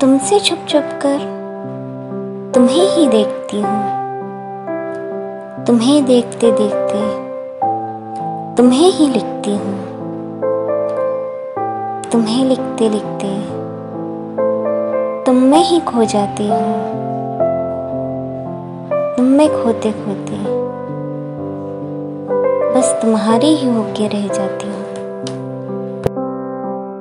तुमसे छुप छुप कर तुम्हें ही देखती हूँ। तुम्हें देखते देखते तुम्हें ही लिखती हूँ। तुम्हें लिखते लिखते तुम में ही खो जाती हूँ। तुम में खोते खोते बस तुम्हारी ही होके रह जाती हूँ।